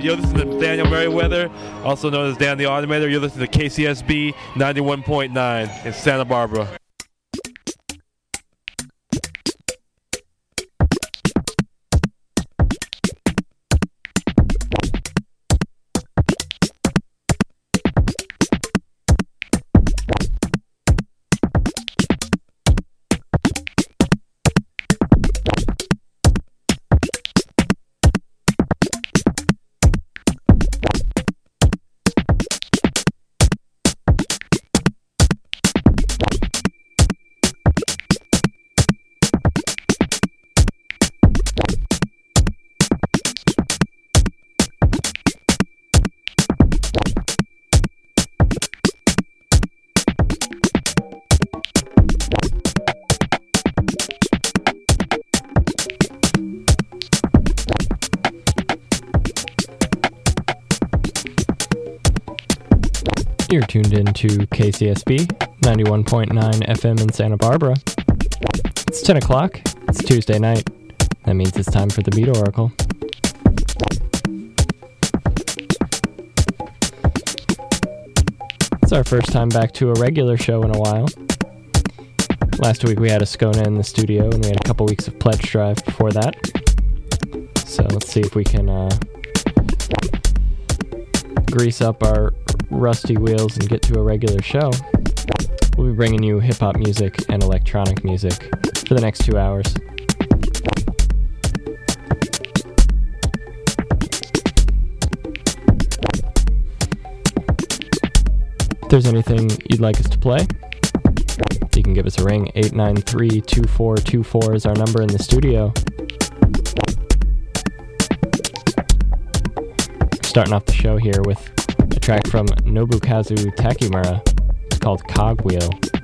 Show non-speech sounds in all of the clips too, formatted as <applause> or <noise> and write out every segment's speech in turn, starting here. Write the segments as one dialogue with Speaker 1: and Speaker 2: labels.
Speaker 1: you're listening to Daniel Merriweather, also known as Dan the Automator. You're listening to KCSB 91.9 in Santa Barbara.
Speaker 2: To KCSB 91.9 FM in Santa Barbara. It's 10 o'clock. It's Tuesday night. That means it's time for the Beat Oracle. It's our first time back to a regular show in a while. Last week we had a Skona in the studio, and we had a couple weeks of Pledge Drive before that. So let's see if we can uh, grease up our rusty wheels and get to a regular show. We'll be bringing you hip hop music and electronic music for the next two hours. If there's anything you'd like us to play, you can give us a ring. 893 2424 is our number in the studio. Starting off the show here with a track from Nobukazu Takemura. It's called Cogwheel.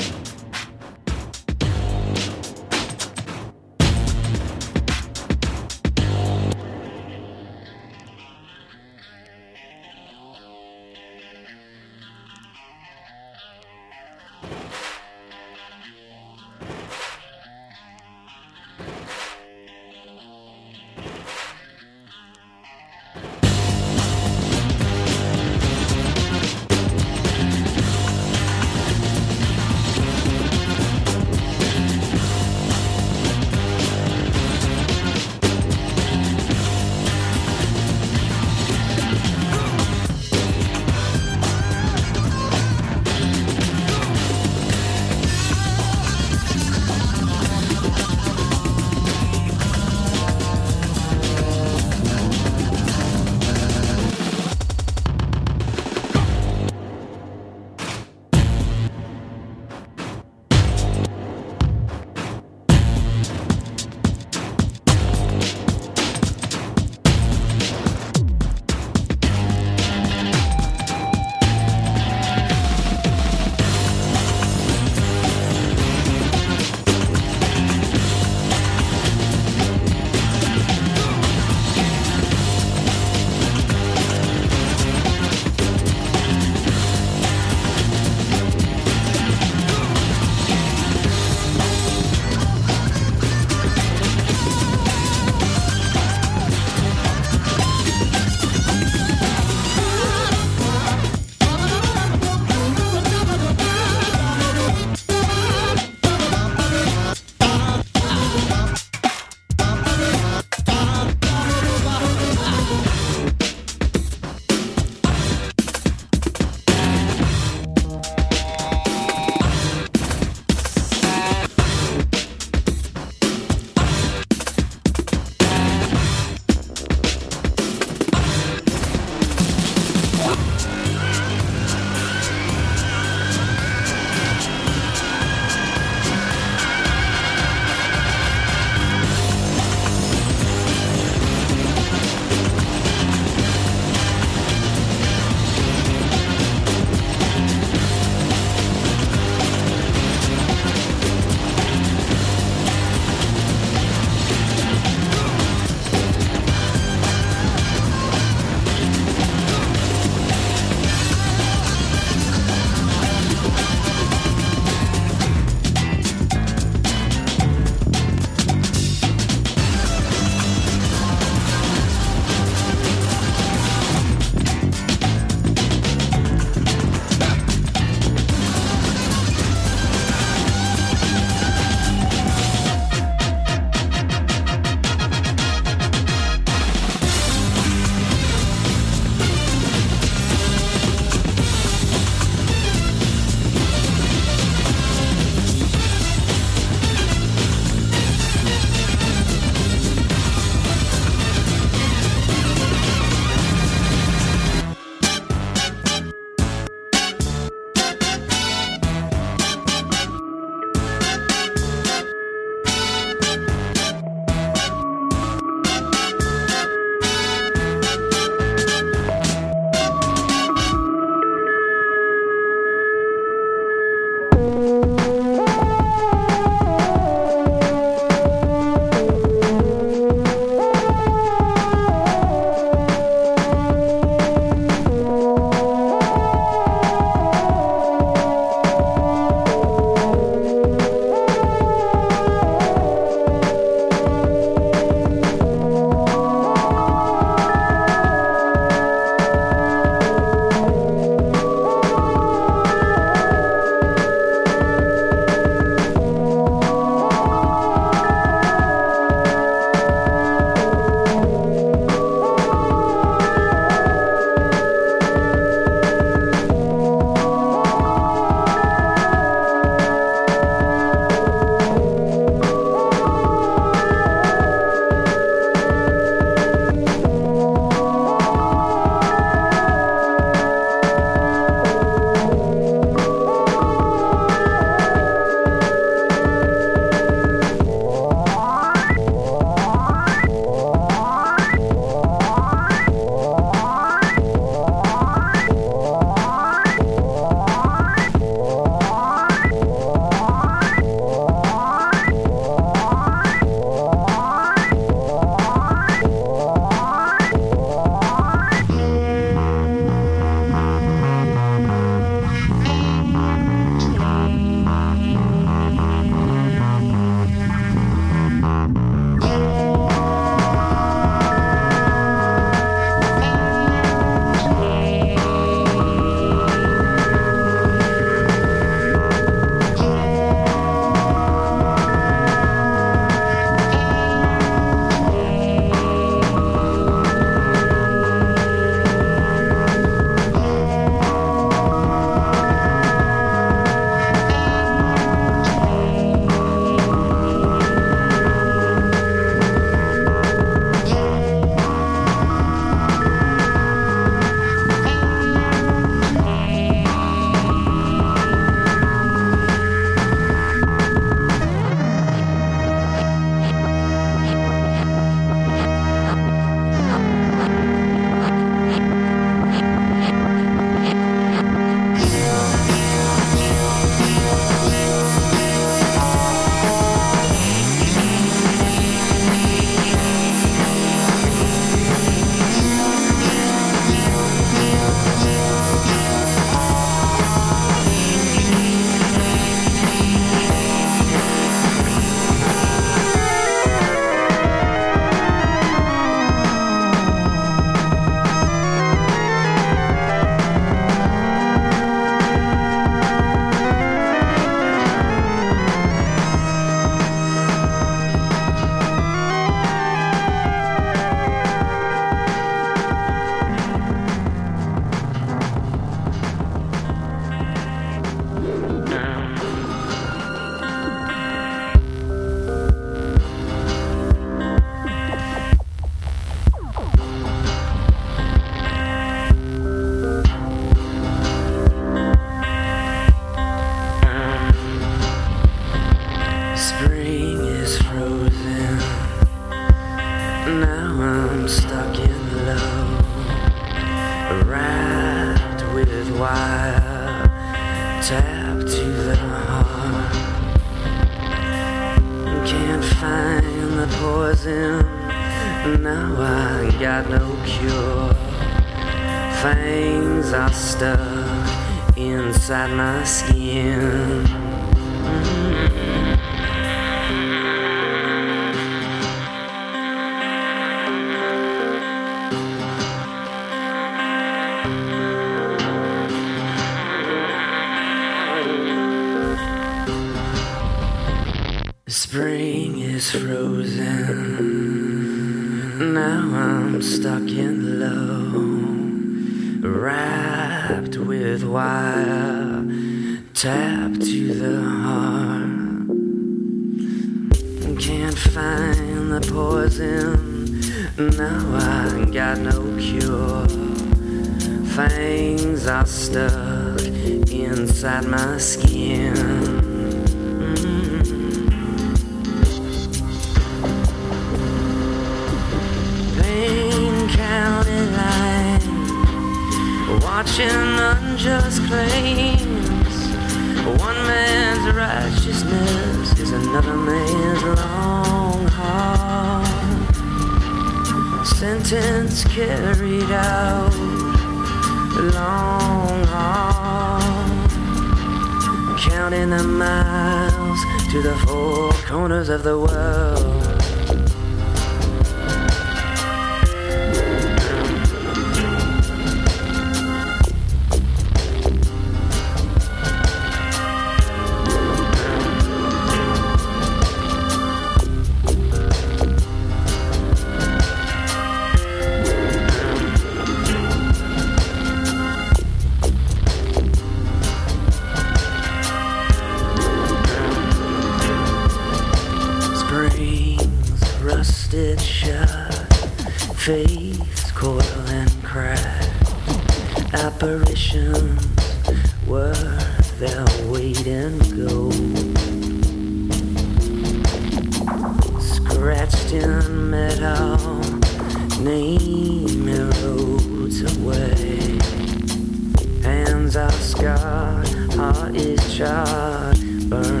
Speaker 3: Burned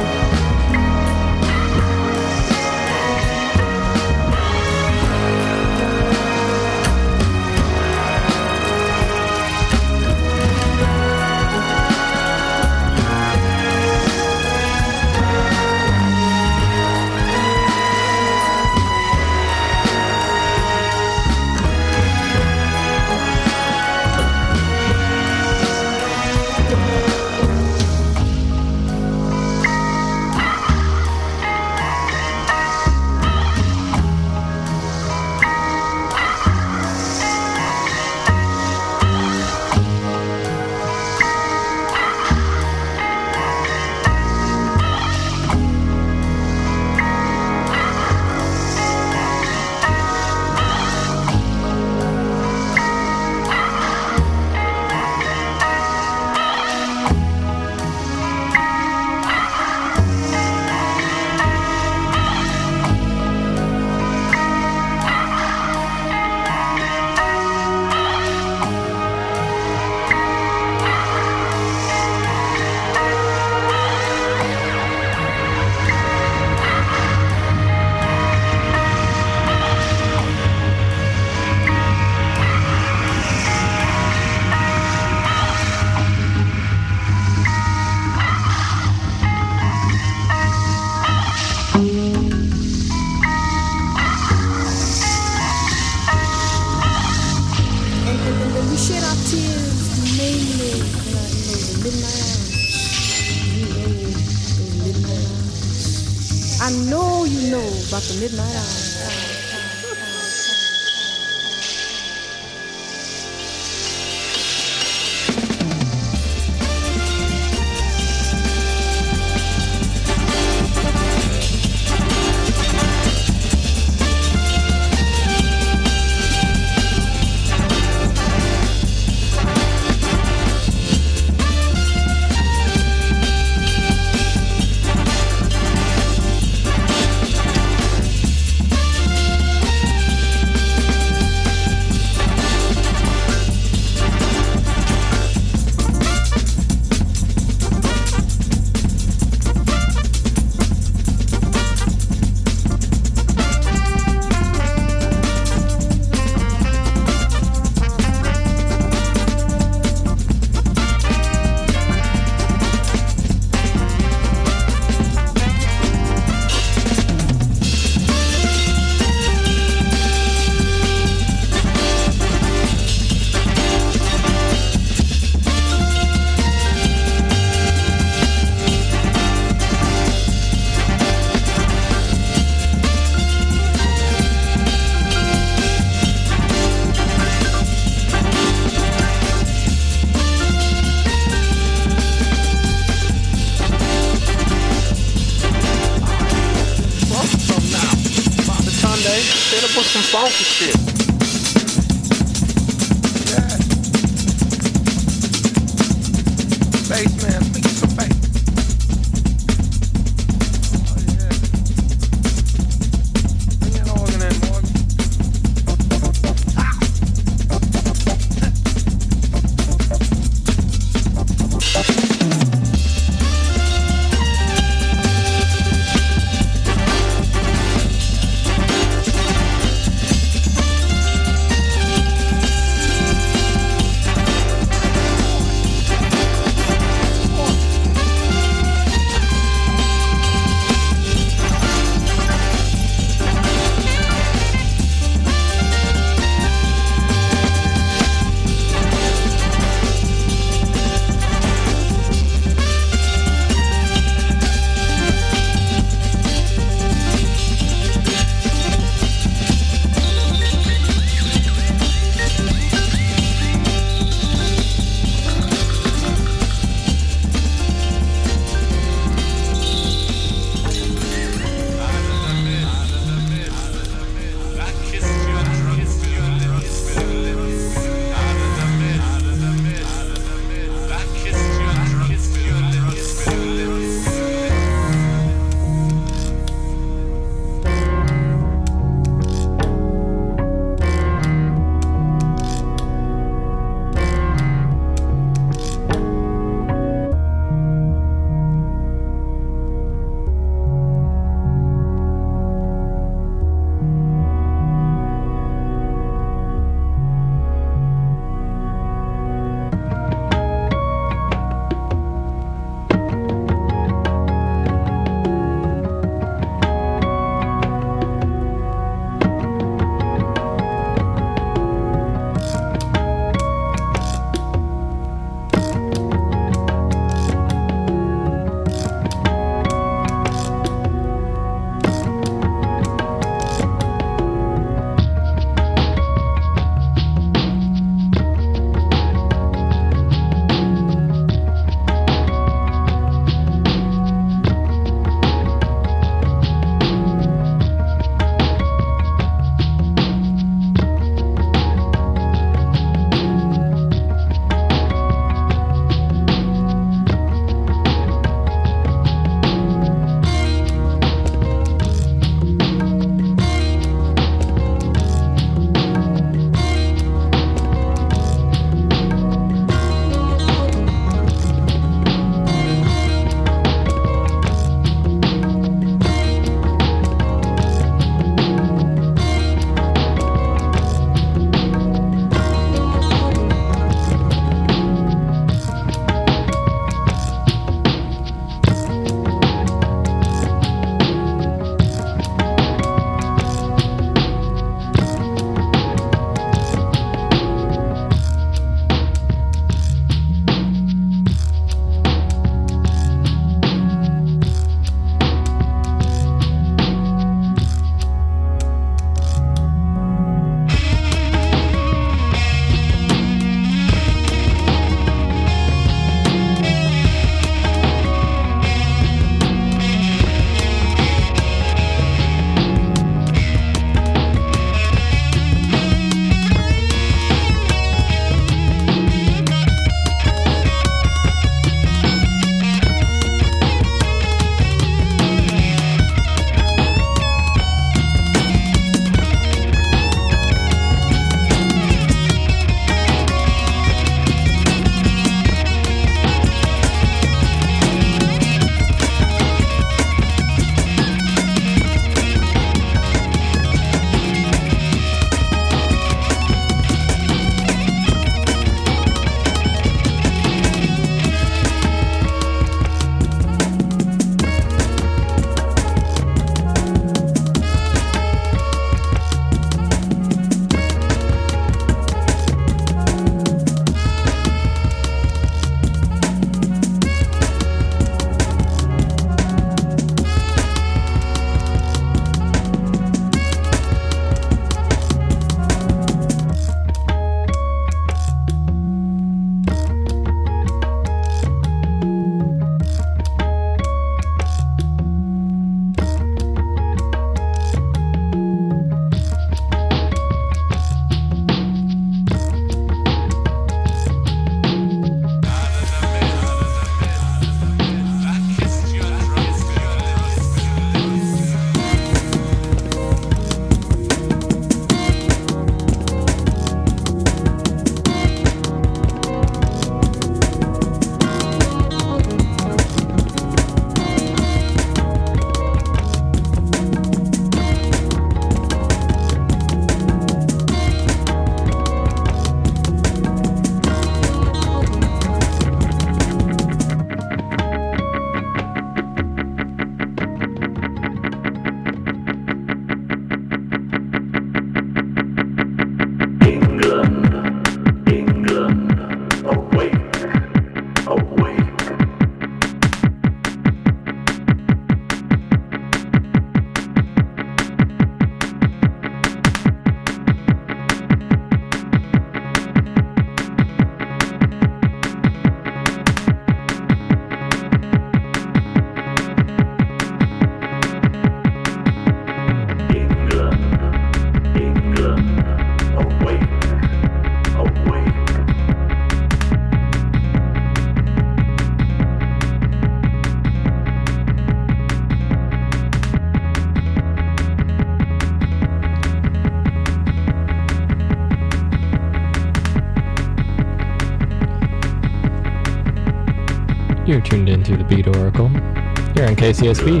Speaker 2: You're tuned into the Beat Oracle. Here on KCSB.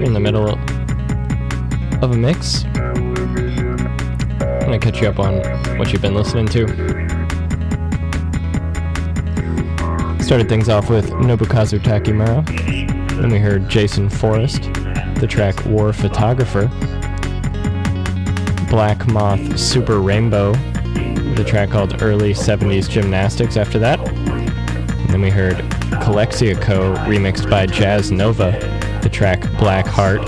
Speaker 2: In the middle of a mix. I'm gonna catch you up on what you've been listening to. Started things off with Nobukazu Takemura. Then we heard Jason Forrest, the track War Photographer. Black Moth Super Rainbow, with a track called Early 70s Gymnastics after that. And then we heard Calexico remixed by Jazzanova, the track Black Heart.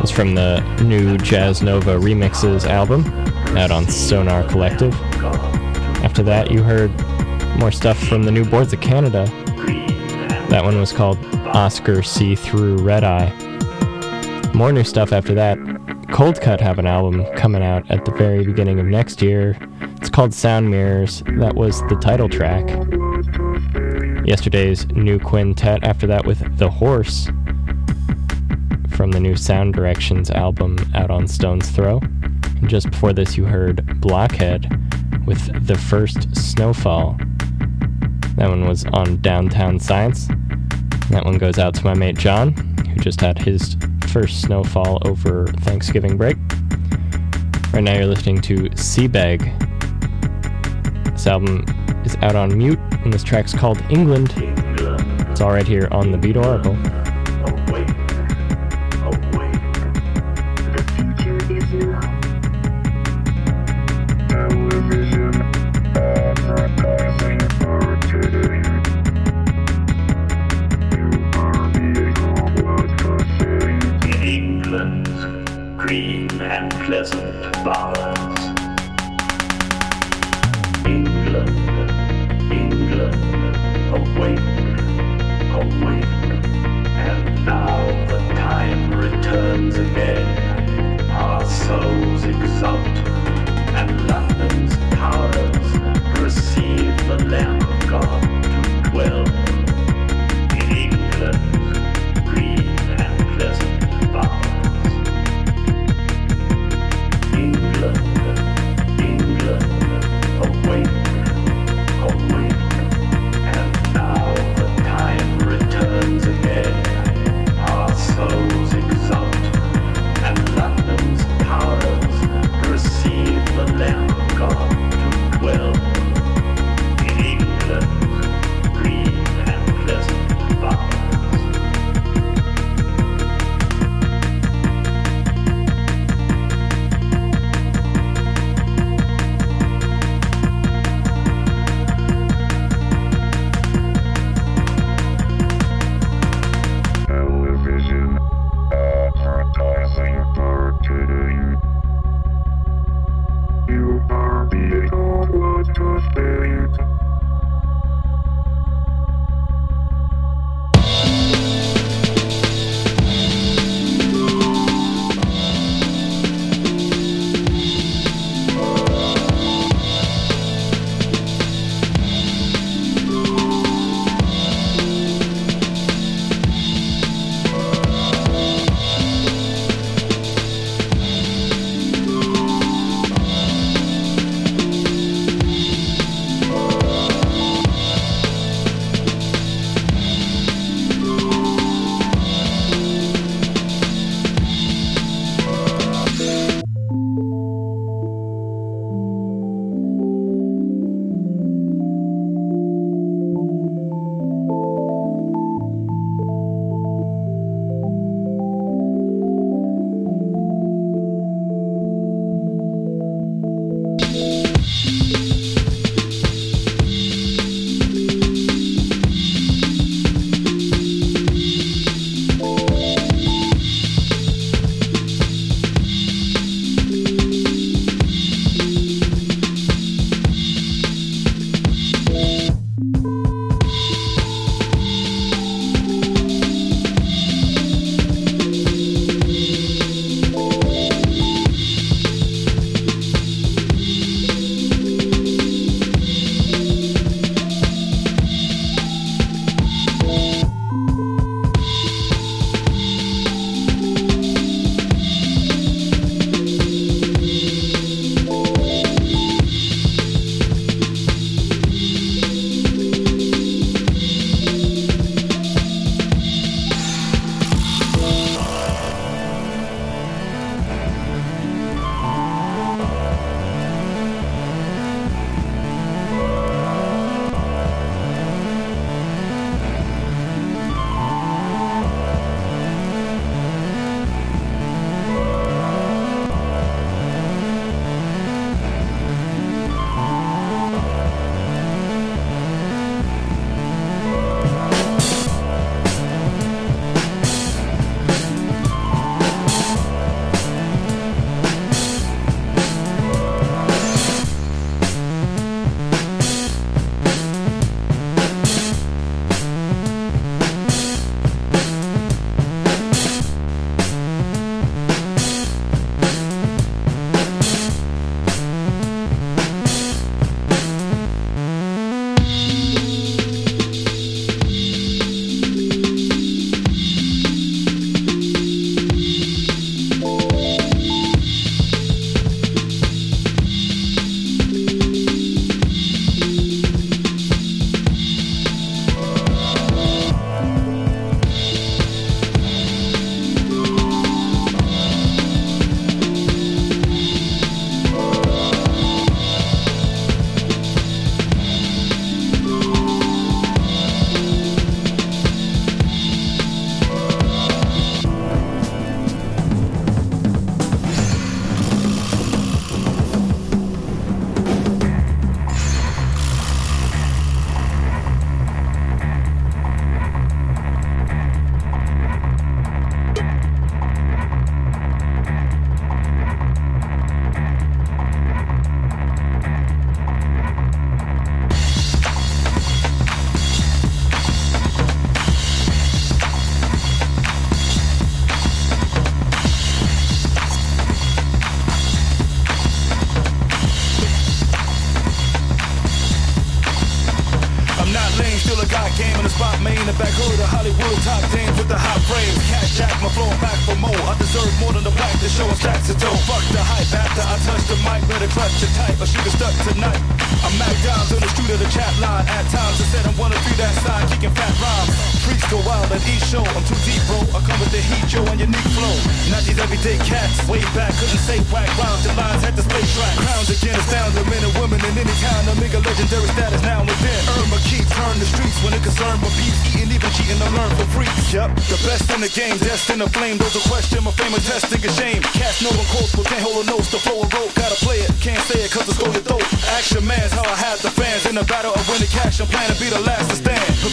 Speaker 2: It's from the new Jazzanova Remixes album, out on Sonar Kollektiv. After that, you heard more stuff from the new Boards of Canada. That one was called Oscar See Through Red Eye. More new stuff after that. Coldcut have an album coming out at the very beginning of next year. It's called Sound Mirrors. That was the title track. Yesterday's new quintet after that with The Horse from the new Sound Directions album out on Stones Throw. And just before this, you heard Blockhead with The First Snowfall. That one was on Downtown Science. That one goes out to my mate John, who just had his first snowfall over Thanksgiving break. Right now, you're listening to Si Begg. This album is out on mute, and this track's called England. It's all right here on the Beat Oracle.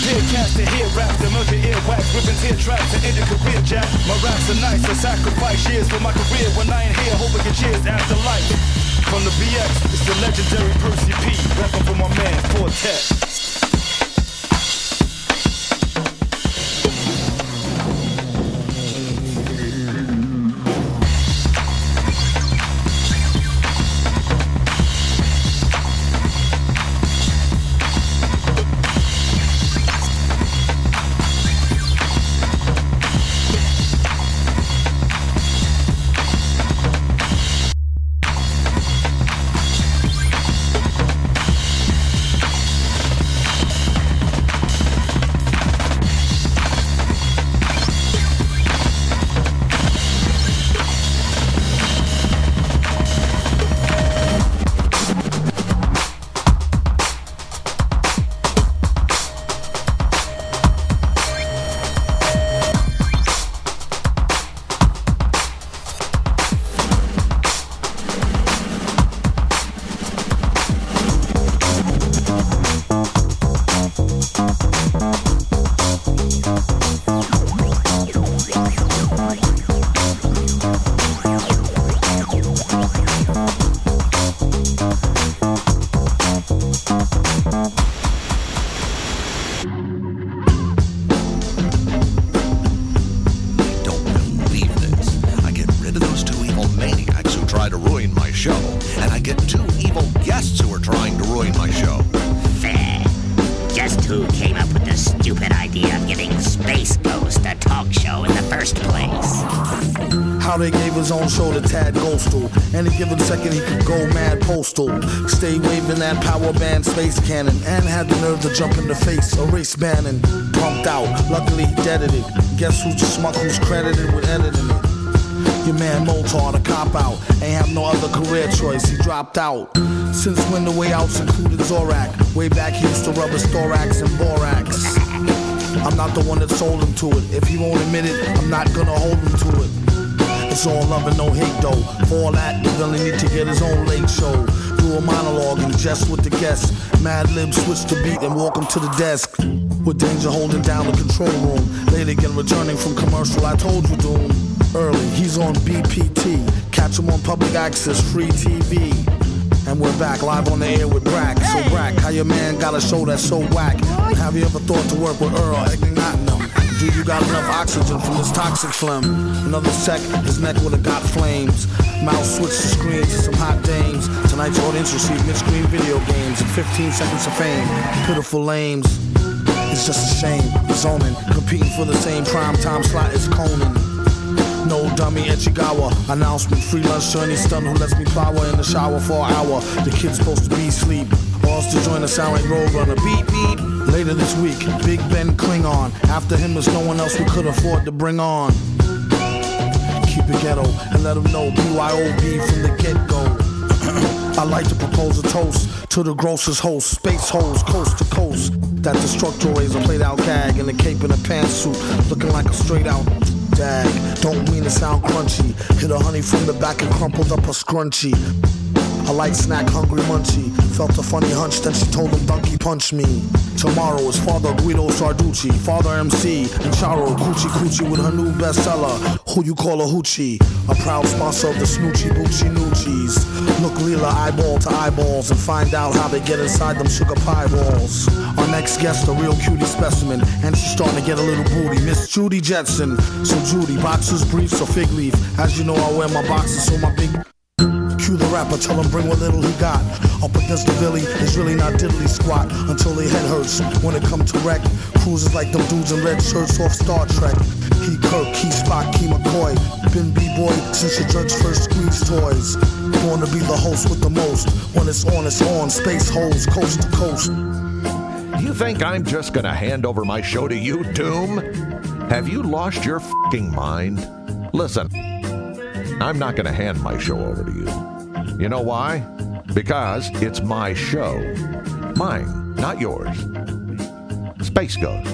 Speaker 4: Prepare cast to hear to milk your earwax, ripping tear tracks to end your career, Jack. My raps are nice, I sacrifice years for my career. When I ain't here, hoping get cheers after life. From the BX, it's the legendary Percy P. Rapping for my man, Fortet.
Speaker 5: Erase Bannon. Pumped out, luckily he deaded it. Guess who's the schmuck who's credited with editing it? Your man Moltar, the cop out. Ain't have no other career choice, he dropped out. Since when the way outs included Zorak. Way back he used to rub his thorax and borax. I'm not the one that sold him to it. If he won't admit it, I'm not gonna hold him to it. It's all love and no hate though. For all that, the villain need to get his own late show. Do a monologue and jest with the guests. Madlib switch the beat and walk him to the desk. With danger holding down the control room. Late again returning from commercial, I told you doom. Early, he's on BPT. Catch him on public access, free TV. And we're back live on the air with Brak. So Brak, how your man got a show that's so whack? Have you ever thought to work with Earl? Do you got enough oxygen from this toxic phlegm? Another sec, his neck would've got flames. Mouth switched the screen to some hot dames. Tonight's audience received mid-screen video games and 15 seconds of fame. Pitiful lames. It's just a shame. Zoning, competing for the same prime time slot as Conan. No dummy Echigawa. Announcement free lunch to any stun who lets me power in the shower for an hour. The kid's supposed to be asleep. Balls to join the sound like Roadrunner. Beep beep. Later this week, Big Ben Klingon. After him, there's no one else we could afford to bring on. Keep it ghetto and let them know BYOB from the get go. <clears throat> I like to propose a toast to the grossest host, space holes coast to coast. That destructor razor played out gag in a cape and a pantsuit, looking like a straight out dag. Don't mean to sound crunchy. Hit a honey from the back and crumpled up a scrunchie. A light snack, hungry munchie. Felt a funny hunch, then she told him donkey punch me. Tomorrow is Father Guido Sarducci, Father MC, and Charo Coochie Coochie with her new bestseller, Who You Call a Hoochie. A proud sponsor of the Snoochie Boochie Noochies. Look Leela eyeball to eyeballs and find out how they get inside them sugar pie balls. Our next guest, a real cutie specimen, and she's starting to get a little booty. Miss Judy Jetson. So Judy, boxers, briefs, or fig leaf. As you know, I wear my boxers, so my big Cue the rapper, tell him bring what little he got. Up against the Billy, it's really not diddly squat until their head hurts. When it come to wreck, cruises like them dudes in red shirts off Star Trek. He Kirk, he Spock, he McCoy. Been B-boy since your drugs first squeezed toys. Born to be the host with the most. When it's on, it's on. Space holes, coast to coast.
Speaker 6: Do You think I'm just gonna hand over my show to you, Doom? Have you lost your fing mind? Listen, I'm not gonna hand my show over to you. You know why? Because it's my show. Mine, not yours. Space Ghost.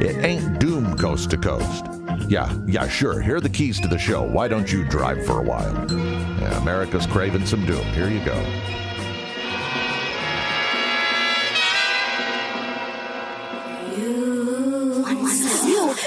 Speaker 6: It ain't Doom coast to coast. Yeah, yeah, sure. Here are the keys to the show. Why don't you drive for a while? Yeah, America's craving some Doom. Here you go.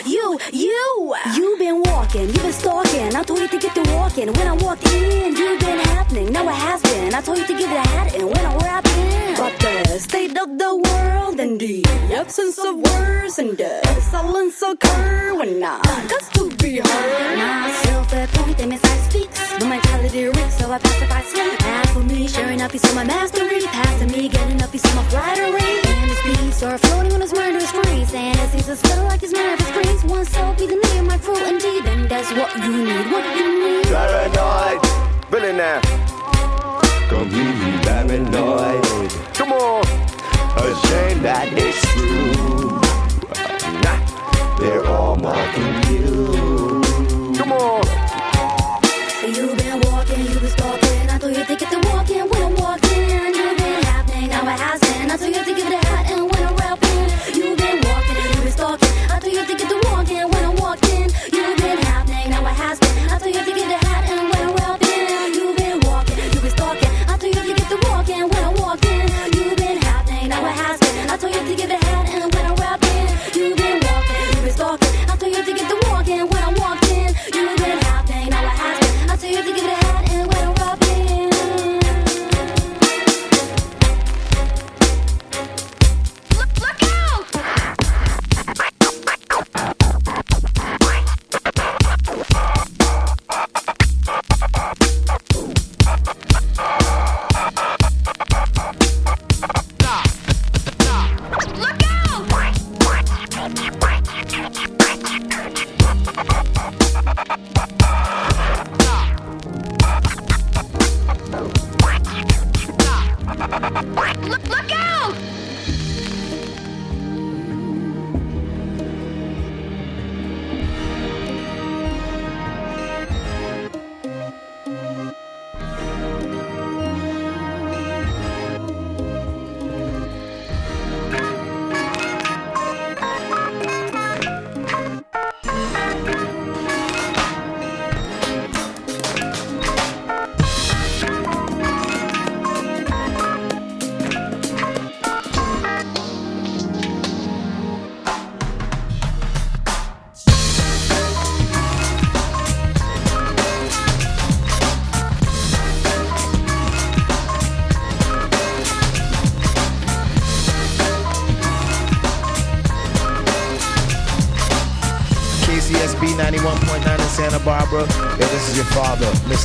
Speaker 7: You, you, you! You've been walking, you've been stalking. I told you to get to walking. When I walked in, you've been happening. Now it has been. I told you to give it a hat and when I rap in. But the state of the world and the absence of words and the silence occur when I got to be heard. Myself point, they miss I. The mentality risk, so I pacify sleep. As for me, sharing a piece of my mastery. Passing me, getting a piece of my flattery. And his beats are floating on his murderous streets. And it seems to spill like his nervous screens. One self be the name, my crew indeed. And that's what you need, what you need.
Speaker 8: Paranoid, really now. Completely paranoid. Come on. Ashamed that it's true. Nah, they're all mocking you. Come on.
Speaker 7: Been. I told you to give it a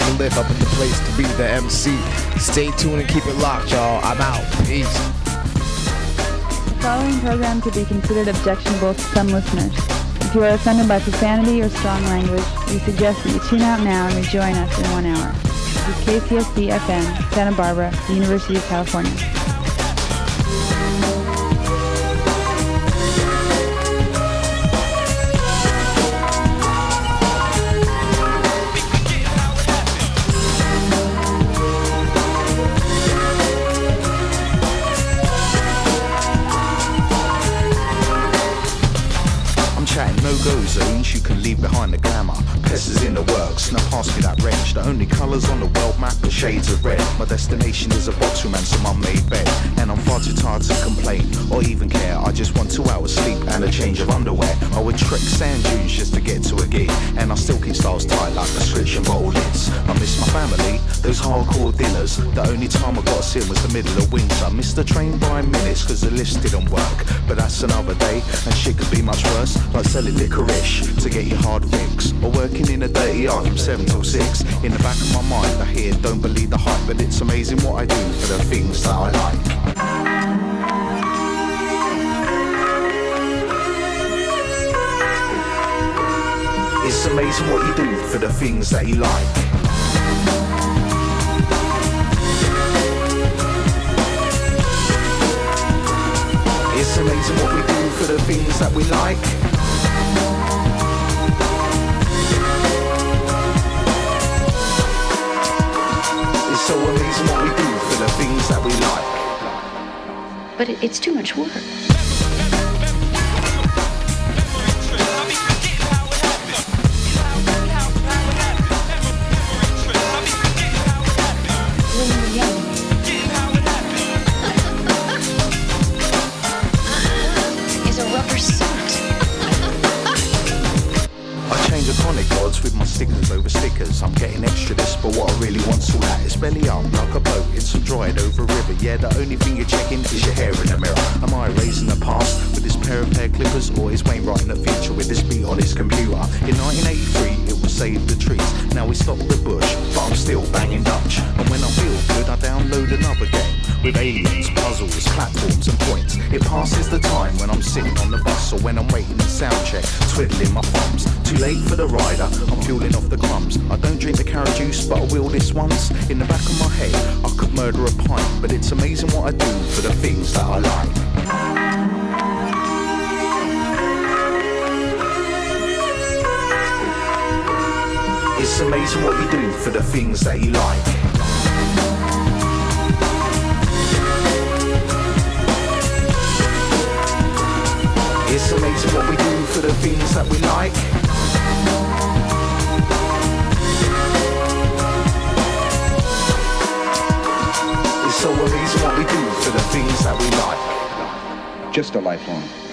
Speaker 9: Mr. Lift, up in the place to be the MC. Stay tuned and keep it locked, y'all. I'm out. Peace.
Speaker 10: The following program could be considered objectionable to some listeners. If you are offended by profanity or strong language, we suggest that you tune out now and rejoin us in one hour. This is KCSB FM, Santa Barbara, University of California.
Speaker 11: Pass me that wrench. The only colours on the world map are shades of red. My destination is a boxroom and some unmade bed. And I'm far too tired to complain or even care. I just want two hours sleep and a change of underwear. I would trek sand dunes just to get to a gig. And I still keep styles tight like prescription bottle lids. I miss my family, those hardcore dinners, the only time I got seen was the middle of winter. I missed the train by minutes cause the lifts didn't work. But that's another day, and shit could be much worse. Like selling licorice to get your hard ricks, or working in a dirty yard from 7 till 6. In the back of my mind, I hear, don't believe the hype, but it's amazing what I do for the things that I like.
Speaker 12: It's amazing what you do for the things that you like. It's amazing what we do for the things that we like. It's so amazing what we do for the things that we like.
Speaker 11: But it's too much work.
Speaker 12: It's amazing what you do for the things that you like. It's amazing what we do for the things that we like. It's so amazing what we do for the things that we like.
Speaker 13: Just a lifelong.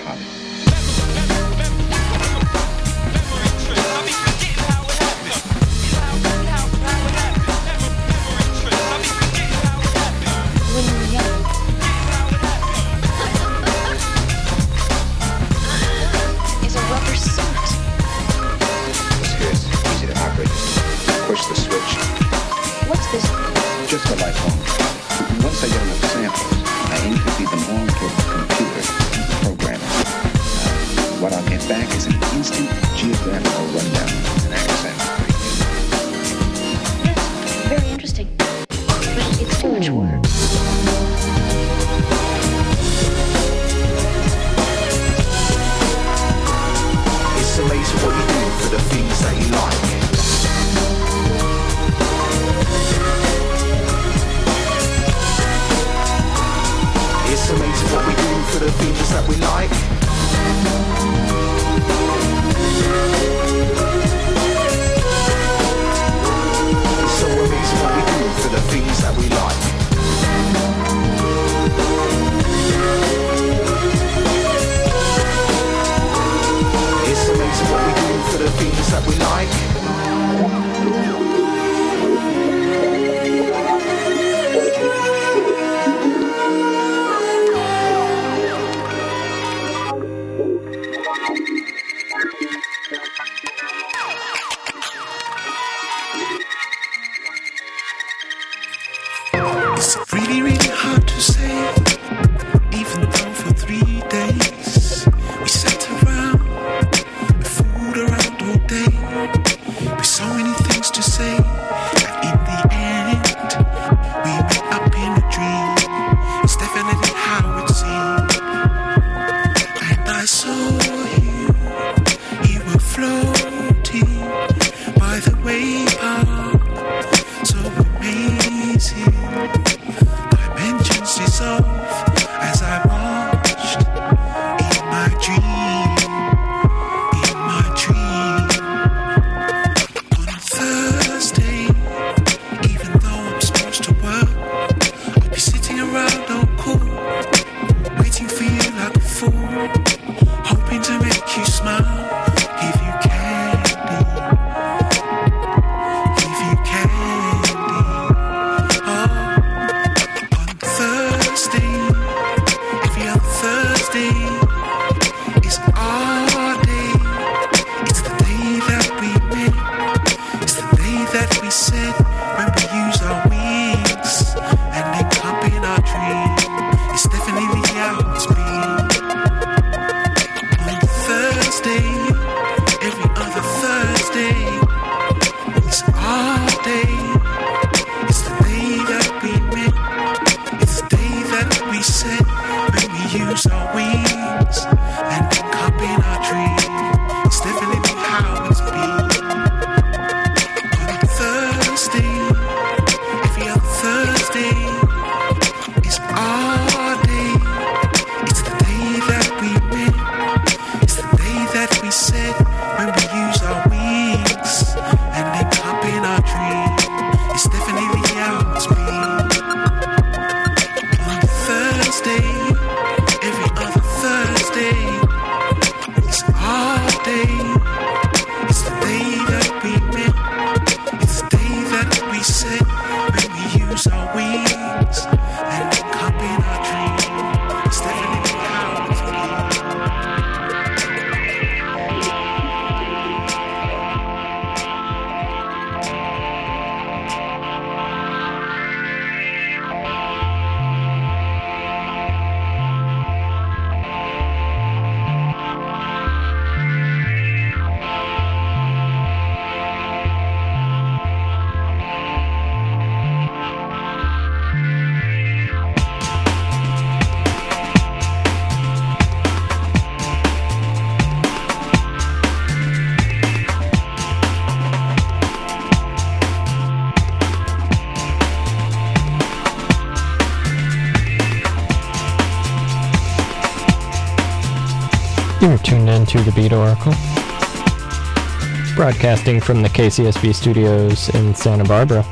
Speaker 2: Broadcasting from the KCSB studios in Santa Barbara.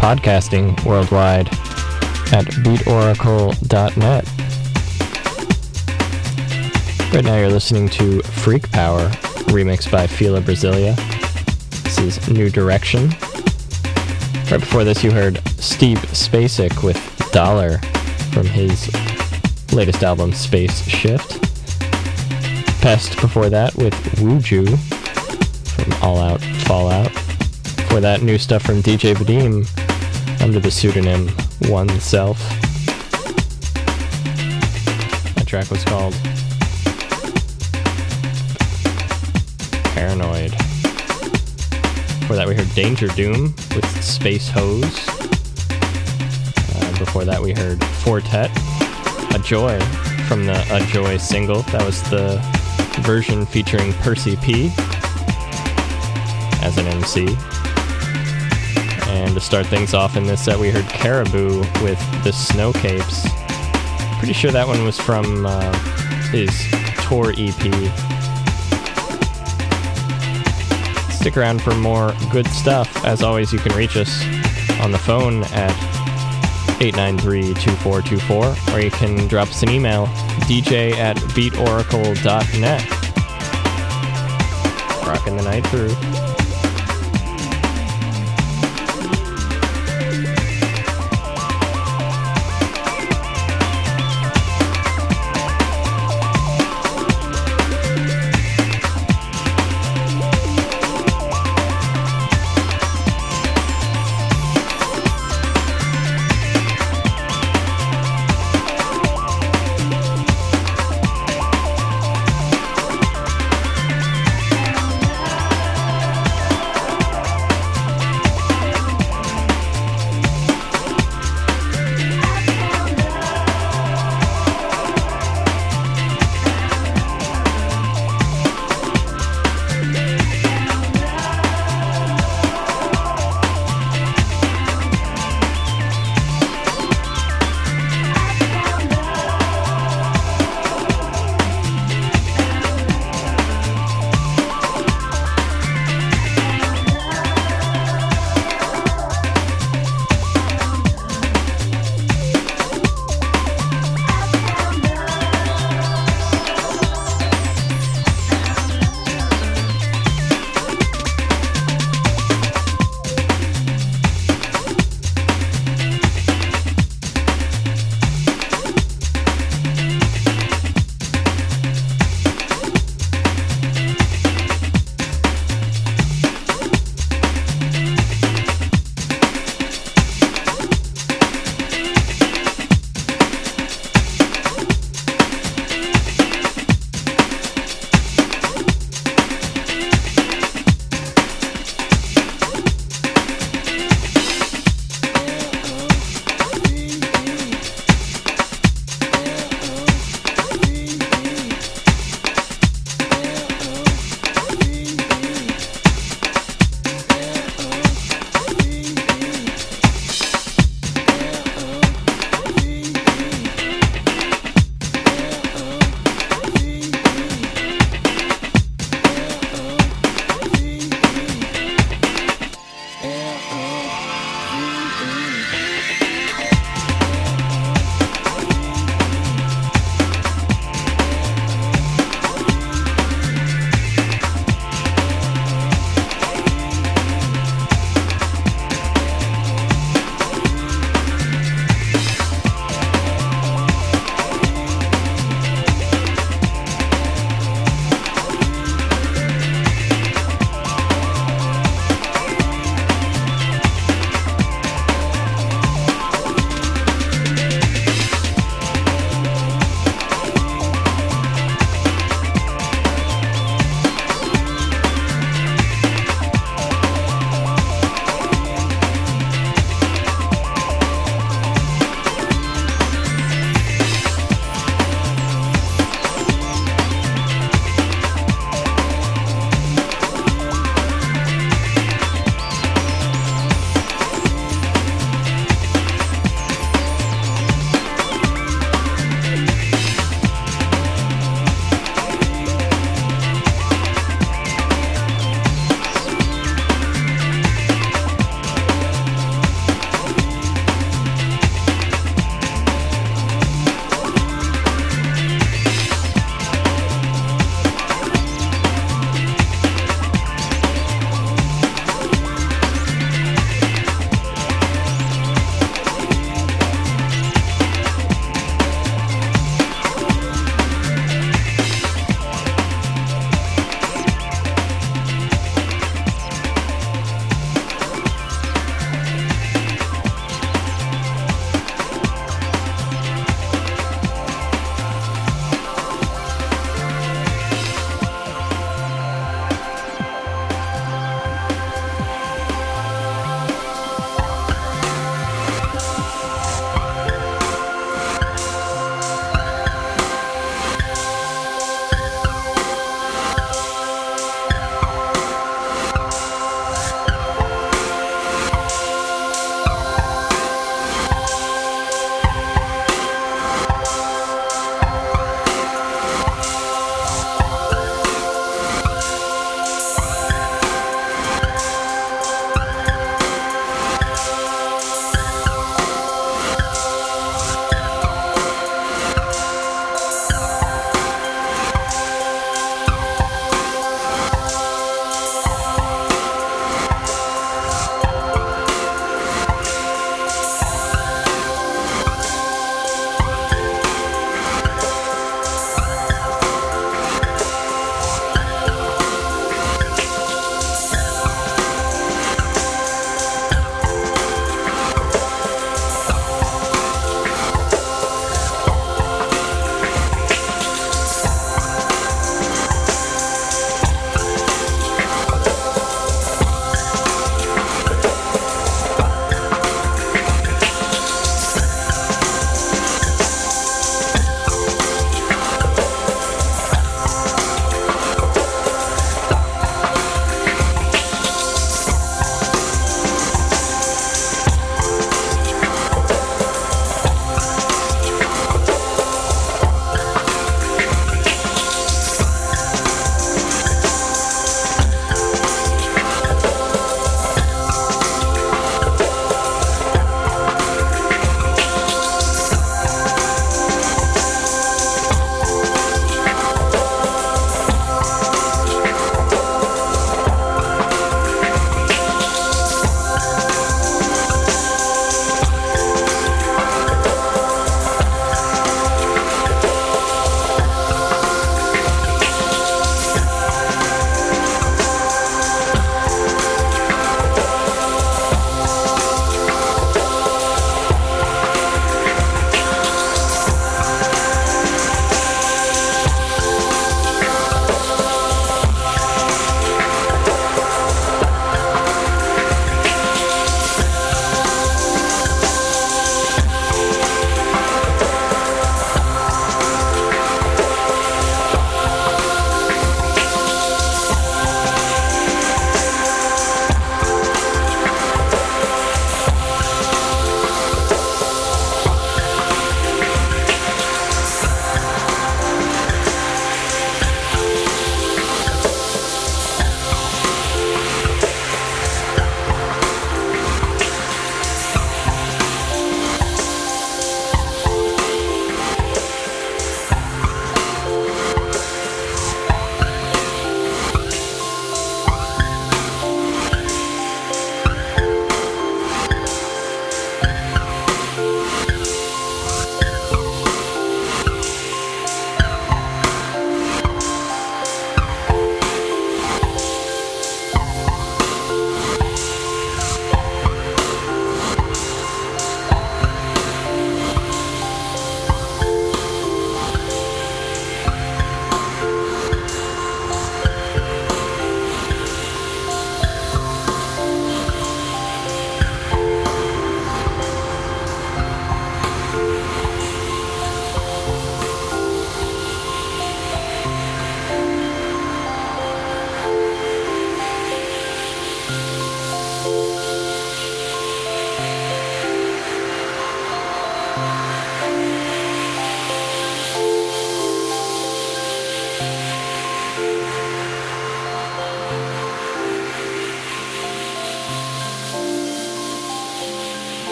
Speaker 2: Podcasting worldwide at beatoracle.net. Right now you're listening to Freak Power, remixed by Fila Brazillia. This is New Direction. Right before this you heard Steve Spacek with Dollar from his latest album Space Shift. Pest before that with Wuju from All Out Fallout. For that, new stuff from DJ Vadim under the pseudonym One Self. That track was called Paranoid. Before that, we heard Danger Doom with Space Ho's. Uh, before that, we heard Four Tet, A Joy from the A Joy single. That was the version featuring Percy P as an MC. And to start things off in this set, we heard Caribou with the Snow Capes. Pretty sure that one was from uh, his tour EP. Stick around for more good stuff. As always, you can reach us on the phone at 893-2424, or you can drop us an email, dj at beatoracle.net. Rocking the night through.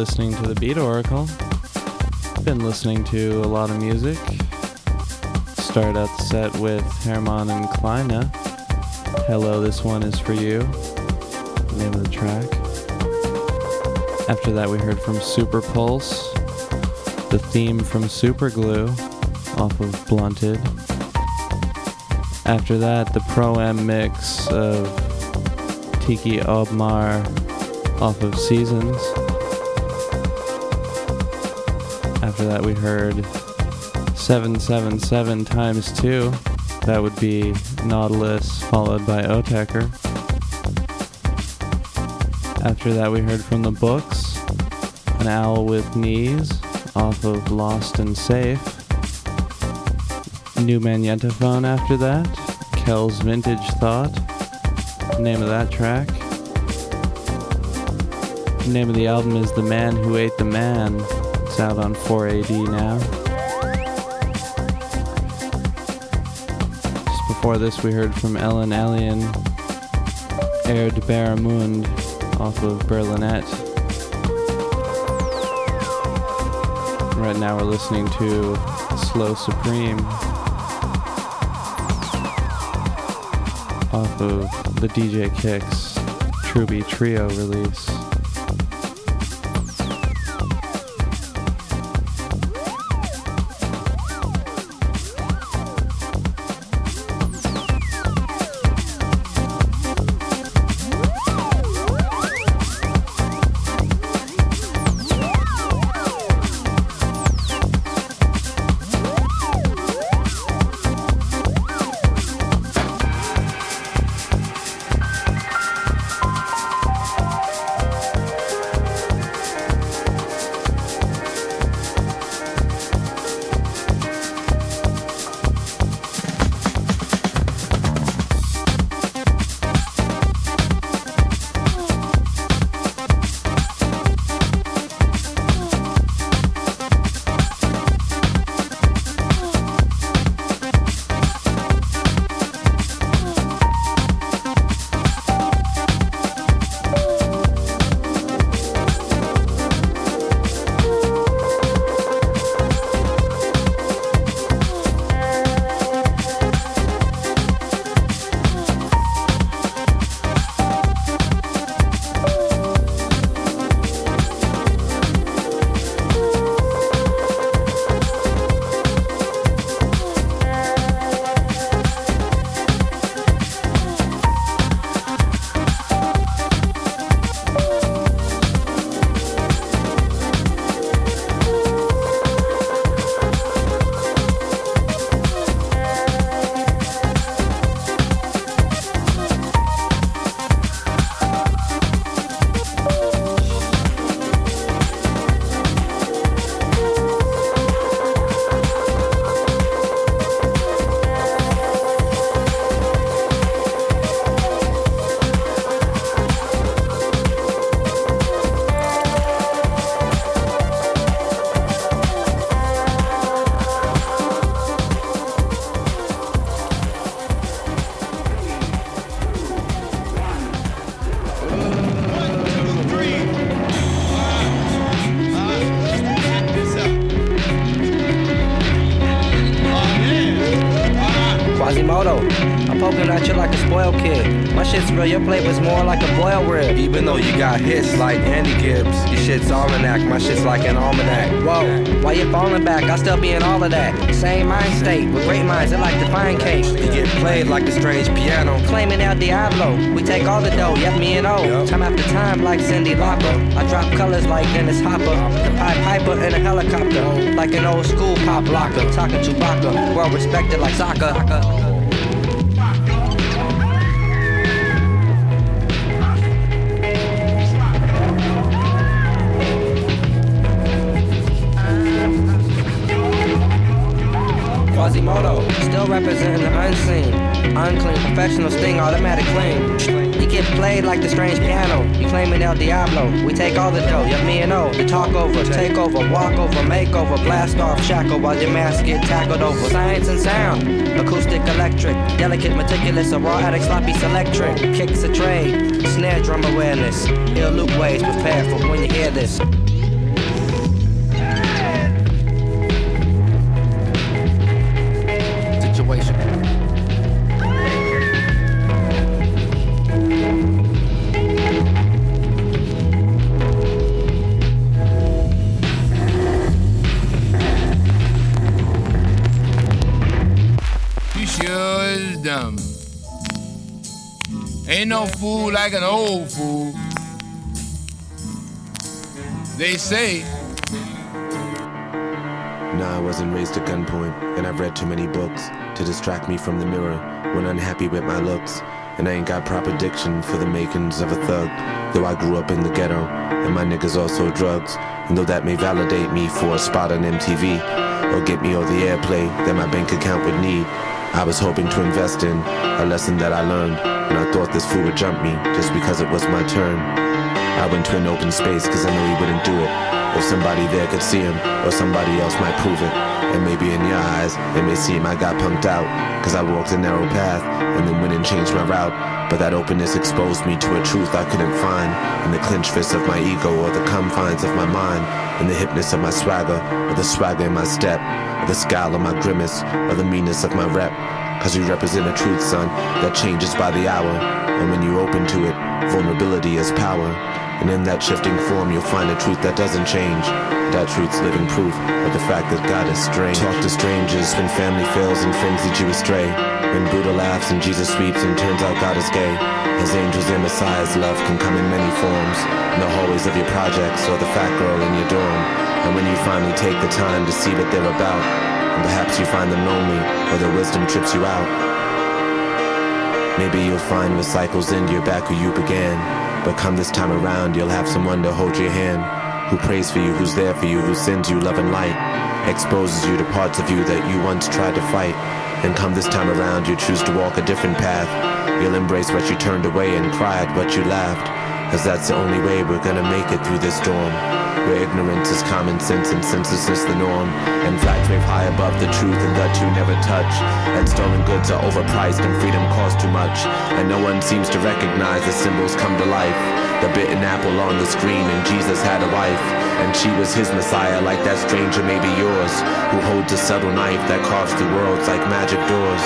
Speaker 14: Listening to the Beat Oracle. Been listening to a lot of music. Start out the set with Herrmann and Kleine. Hello, this one is for you. The Name of the track. After that, we heard from Super Pulse, the theme from Super Glue off of Blunted. After that, the Pro M mix of Tiki Obmar off of Seasons. After that, we heard 777 times 2. That would be Nautilus followed by Otecker. After that, we heard from the books An Owl with Knees off of Lost and Safe. New Magnetophone after that. Kel's Vintage Thought. Name of that track. The name of the album is The Man Who Ate the Man. Out on 4AD now. Just before this, we heard from Ellen Allien, Air de Baramund off of Berlinette. Right now, we're listening to Slow Supreme off of the DJ Kicks Truby Trio release.
Speaker 15: Kid. My shit's real, your flavor's more like a boil rib.
Speaker 16: Even though you got hits like Andy Gibbs, your shit's almanac, my shit's like an almanac.
Speaker 15: Whoa, why you falling back? I still be in all of that. Same mind state, with great minds that like to find cake.
Speaker 16: You get played like a strange piano.
Speaker 15: Claiming El Diablo, we take all the dough, yep, me and O. Time after time, like Cyndi Lauper. I drop colors like Dennis Hopper. The Pied Piper in a helicopter, like an old school pop locker. Talking Chewbacca, well respected like soccer. We take all the dough, yeah, me and O. The talk over, take over, walk over, make over, blast off, shackle while your mask get tackled over. Science and sound, acoustic, electric, delicate, meticulous, a raw addict, sloppy, selectric. Kicks a trade, snare drum awareness. Ill loop ways, prepare for when you hear this.
Speaker 17: Like an old fool. They say.
Speaker 18: Nah, I wasn't raised at gunpoint, and I've read too many books to distract me from the mirror when unhappy with my looks. And I ain't got proper diction for the makings of a thug. Though I grew up in the ghetto, and my niggas also drugs. And though that may validate me for a spot on MTV, or get me all the airplay that my bank account would need, I was hoping to invest in a lesson that I learned. And I thought this fool would jump me just because it was my turn. I went to an open space cause I knew he wouldn't do it. If somebody there could see him, or somebody else might prove it. And maybe in your eyes, it may seem I got punked out. Cause I walked a narrow path, and then went and changed my route. But that openness exposed me to a truth I couldn't find. In the clenched fist of my ego, or the confines of my mind. In the hipness of my swagger, or the swagger in my step. Or the scowl of my grimace, or the meanness of my rep. Cause you represent a truth, son, that changes by the hour. And when you open to it, vulnerability is power. And in that shifting form, you'll find a truth that doesn't change. That truth's living proof of the fact that God is strange. Talk to strangers when family fails and friends lead you astray. When Buddha laughs and Jesus weeps and turns out God is gay. As angels and messiahs, love can come in many forms. In the hallways of your projects or the fat girl in your dorm. And when you finally take the time to see what they're about, perhaps you find them lonely or their wisdom trips you out. Maybe you'll find the cycles end you're back where you began. But come this time around, you'll have someone to hold your hand. Who prays for you, who's there for you, who sends you love and light. Exposes you to parts of you that you once tried to fight. And come this time around, you choose to walk a different path. You'll embrace what you turned away and cry at what you laughed. Cause that's the only way we're gonna make it through this storm. Where ignorance is common sense and senselessness the norm. And facts wave high above the truth and the two never touch. And stolen goods are overpriced and freedom costs too much. And no one seems to recognize the symbols come to life. The bitten apple on the screen and Jesus had a wife. And she was his messiah like that stranger may be yours. Who holds a subtle knife that carves through worlds like magic doors.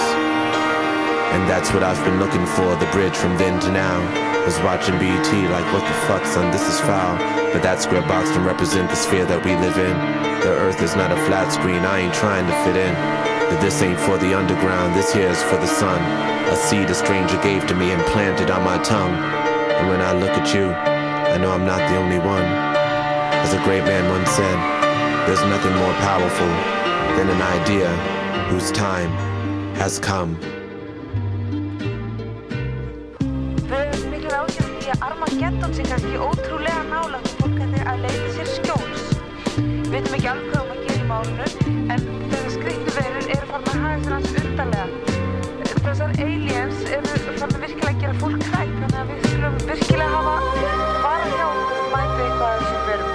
Speaker 18: And that's what I've been looking for, the bridge from then to now. Was watching BET like what the fuck son, this is foul. But that square box can represent the sphere that we live in. The earth is not a flat screen, I ain't trying to fit in. But this ain't for the underground, this here is for the sun. A seed a stranger gave to me and planted on my tongue. And when I look at you, I know I'm not the only one. As a great man once said, there's nothing more powerful than an idea whose time has come.
Speaker 19: Armageddon sé kannski ótrúlega nálagt og fólk ætti að leita sér skjóls. Við veitum ekki alveg hvað um að gera í málinu, en þessar skrýttu verur eru farin að hafa fyrir hans undarlega. Þessar aliens eru farin að virkilega gera fólk hrætt, þannig að við skulum virkilega hafa vara hjá okkur mæta eitthvað af þessum verum.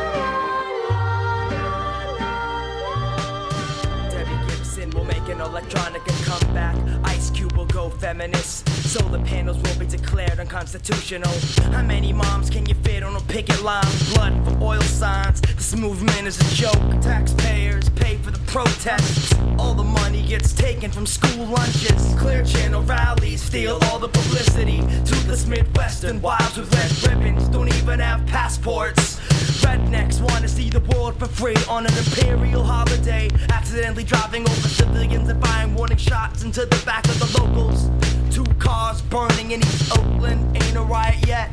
Speaker 20: Debbie Gibson will make an electronic and
Speaker 21: come back, Ice Cube will go feminist. Solar panels will be declared unconstitutional. How many moms can you fit on a picket line? Blood for oil signs. This movement is a joke. Taxpayers pay for the protests. All the money gets taken from school lunches. Clear channel rallies steal all the publicity. Toothless Midwestern wives with red ribbons don't even have passports. Rednecks want to see the world for free on an imperial holiday. Accidentally driving over civilians and firing warning shots into the back of the locals. Two cars burning in East Oakland, ain't a riot yet.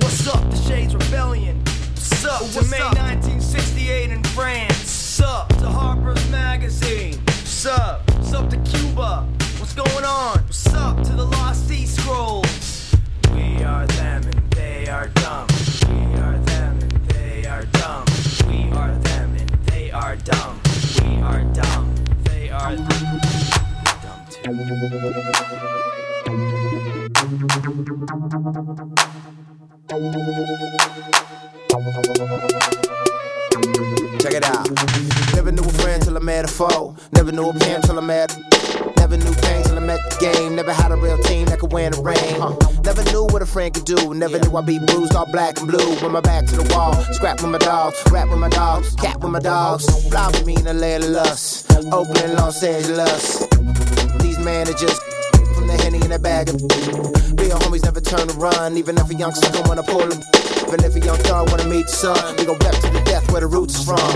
Speaker 21: What's up, the Shades Rebellion? What's up to May 1968 in France? What's up to Harper's Magazine? What's up? What's up to Cuba? What's going on? What's up to the Lost Sea Scrolls? We are them and they are dumb. We are them and they are dumb. We are them and they are dumb. We are dumb. They are
Speaker 22: Check it out. Never knew a friend till I met a foe. Never knew a pen till I met. Never knew pain till I met the game. Never had a real team that could win rain. Huh. Never knew what a friend could do. Never knew I'd be bruised all black and blue. With my back to the wall. Scrap with my dogs. Rap with my dogs. Cat with my dogs. Fly with me in the land of lust. Oakland, Los Angeles. These managers the henny in a bag of real homies never turn to run. Even if a youngster don't wanna pull them. Even if a young dog wanna meet the sun, we gon' rep to the death where the roots from.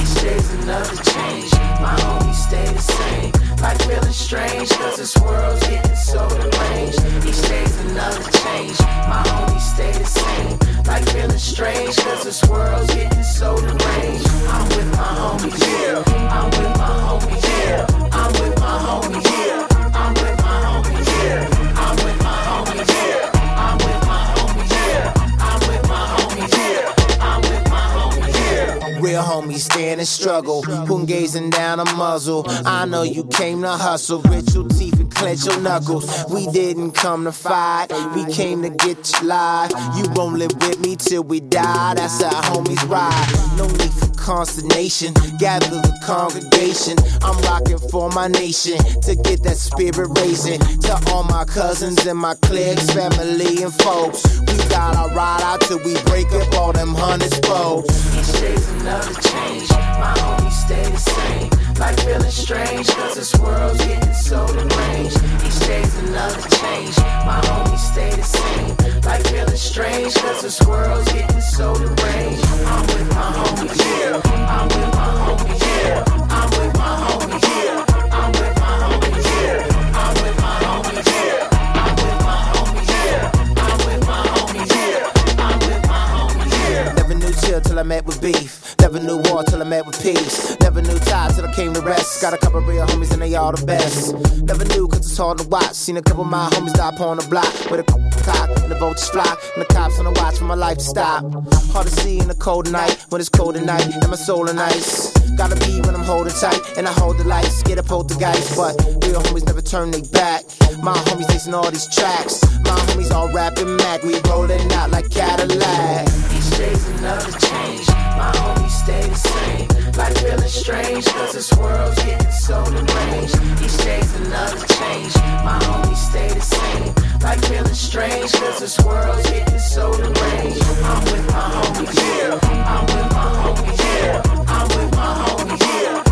Speaker 23: Each day's another change. My homies stay the same. Like feeling strange, cause this world's getting so deranged. Each day's another change. My homies stay the same. Like feeling strange, cause this world's getting so deranged. I'm with my homies, yeah. I'm with my homies, yeah. I'm with my homies, yeah. I'm with my homies, yeah.
Speaker 22: Real homies stand and struggle. Who gazing down a muzzle? I know you came to hustle. Grit your teeth and clench your knuckles. We didn't come to fight. We came to get you live. You won't live with me till we die. That's how homies ride. No need for consternation. Gather the congregation. I'm rocking for my nation to get that spirit raising. To all my cousins and my cliques, family and folks. We gotta ride out till we break up all them hundred spokes.
Speaker 23: Another change. My homies stay the same. Like feeling strange, cause this world's getting so deranged. Each day's another change. My homies stay the same. Like feeling strange, cause this world's getting so deranged. I'm with my homies, yeah. I'm with my homies, yeah. I'm with my homies,
Speaker 22: chill till I met with beef. Never knew war till I met with peace. Never knew ties till I came to rest. Got a couple real homies and they all the best. Never knew cause it's hard to watch. Seen a couple of my homies die upon the block with a cock and the vultures fly. And the cops on the watch for my life to stop. Hard to see in the cold night when it's cold at night and my soul in ice. Gotta be when I'm holding tight and I hold the lights. Get a poltergeist, but real homies never turn they back. My homies listen all these tracks. My homies all rapping Mac. We rolling out like Cadillac.
Speaker 23: Each day's another change. My homies stay the same. Like feeling strange, cause this world's getting so deranged. Each day's another change. My homies stay the same. Like feeling strange, cause this world's getting so deranged. I'm with my homies, yeah. I'm with my homies, yeah. I'm with my homies, yeah.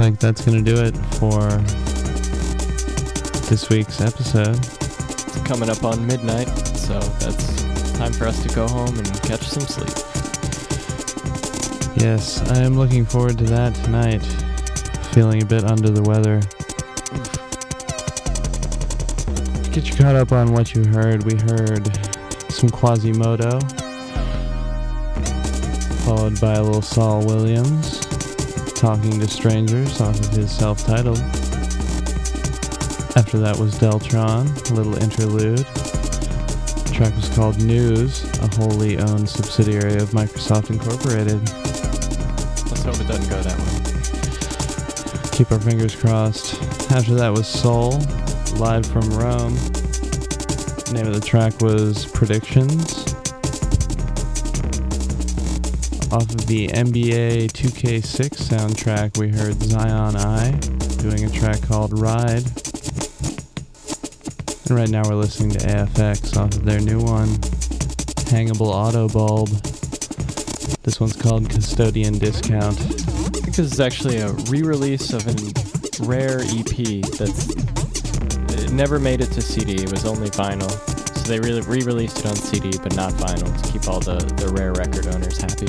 Speaker 14: Like that's going to do it for this week's episode.
Speaker 2: It's coming up on midnight, so that's time for us to go home and catch some sleep.
Speaker 14: Yes, I am looking forward to that tonight. Feeling a bit under the weather. To get you caught up on what you heard, we heard some Quasimoto, followed by a little Saul Williams, Talking to Strangers off of his self titled. After that was Deltron, a little interlude. The track was called News, a wholly owned subsidiary of Microsoft Incorporated.
Speaker 2: Let's hope it doesn't go that way.
Speaker 14: Keep our fingers crossed. After that was Soul, live from Rome. The name of the track was Predictions. Off of the NBA 2K6 soundtrack, we heard Zion I doing a track called Ride. And right now we're listening to AFX off of their new one, Hangable Auto Bulb. This one's called Custodian Discount.
Speaker 2: I think this is actually a re-release of a rare EP that's it never made it to CD. It was only vinyl, so they really re-released it on CD, but not vinyl, to keep all the the rare record owners happy.